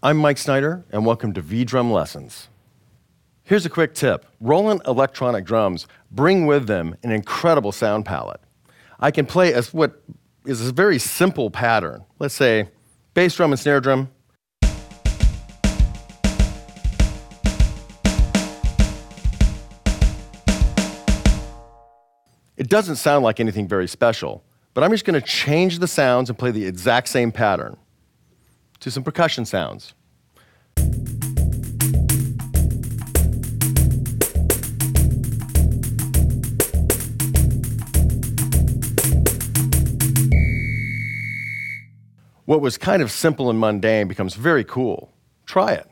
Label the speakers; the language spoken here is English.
Speaker 1: I'm Mike Snyder, and welcome to V Drum Lessons. Here's a quick tip Roland electronic drums bring with them an incredible sound palette. I can play as what is a very simple pattern. Let's say bass drum and snare drum. It doesn't sound like anything very special, but I'm just going to change the sounds and play the exact same pattern to some percussion sounds. What was kind of simple and mundane becomes very cool. Try it.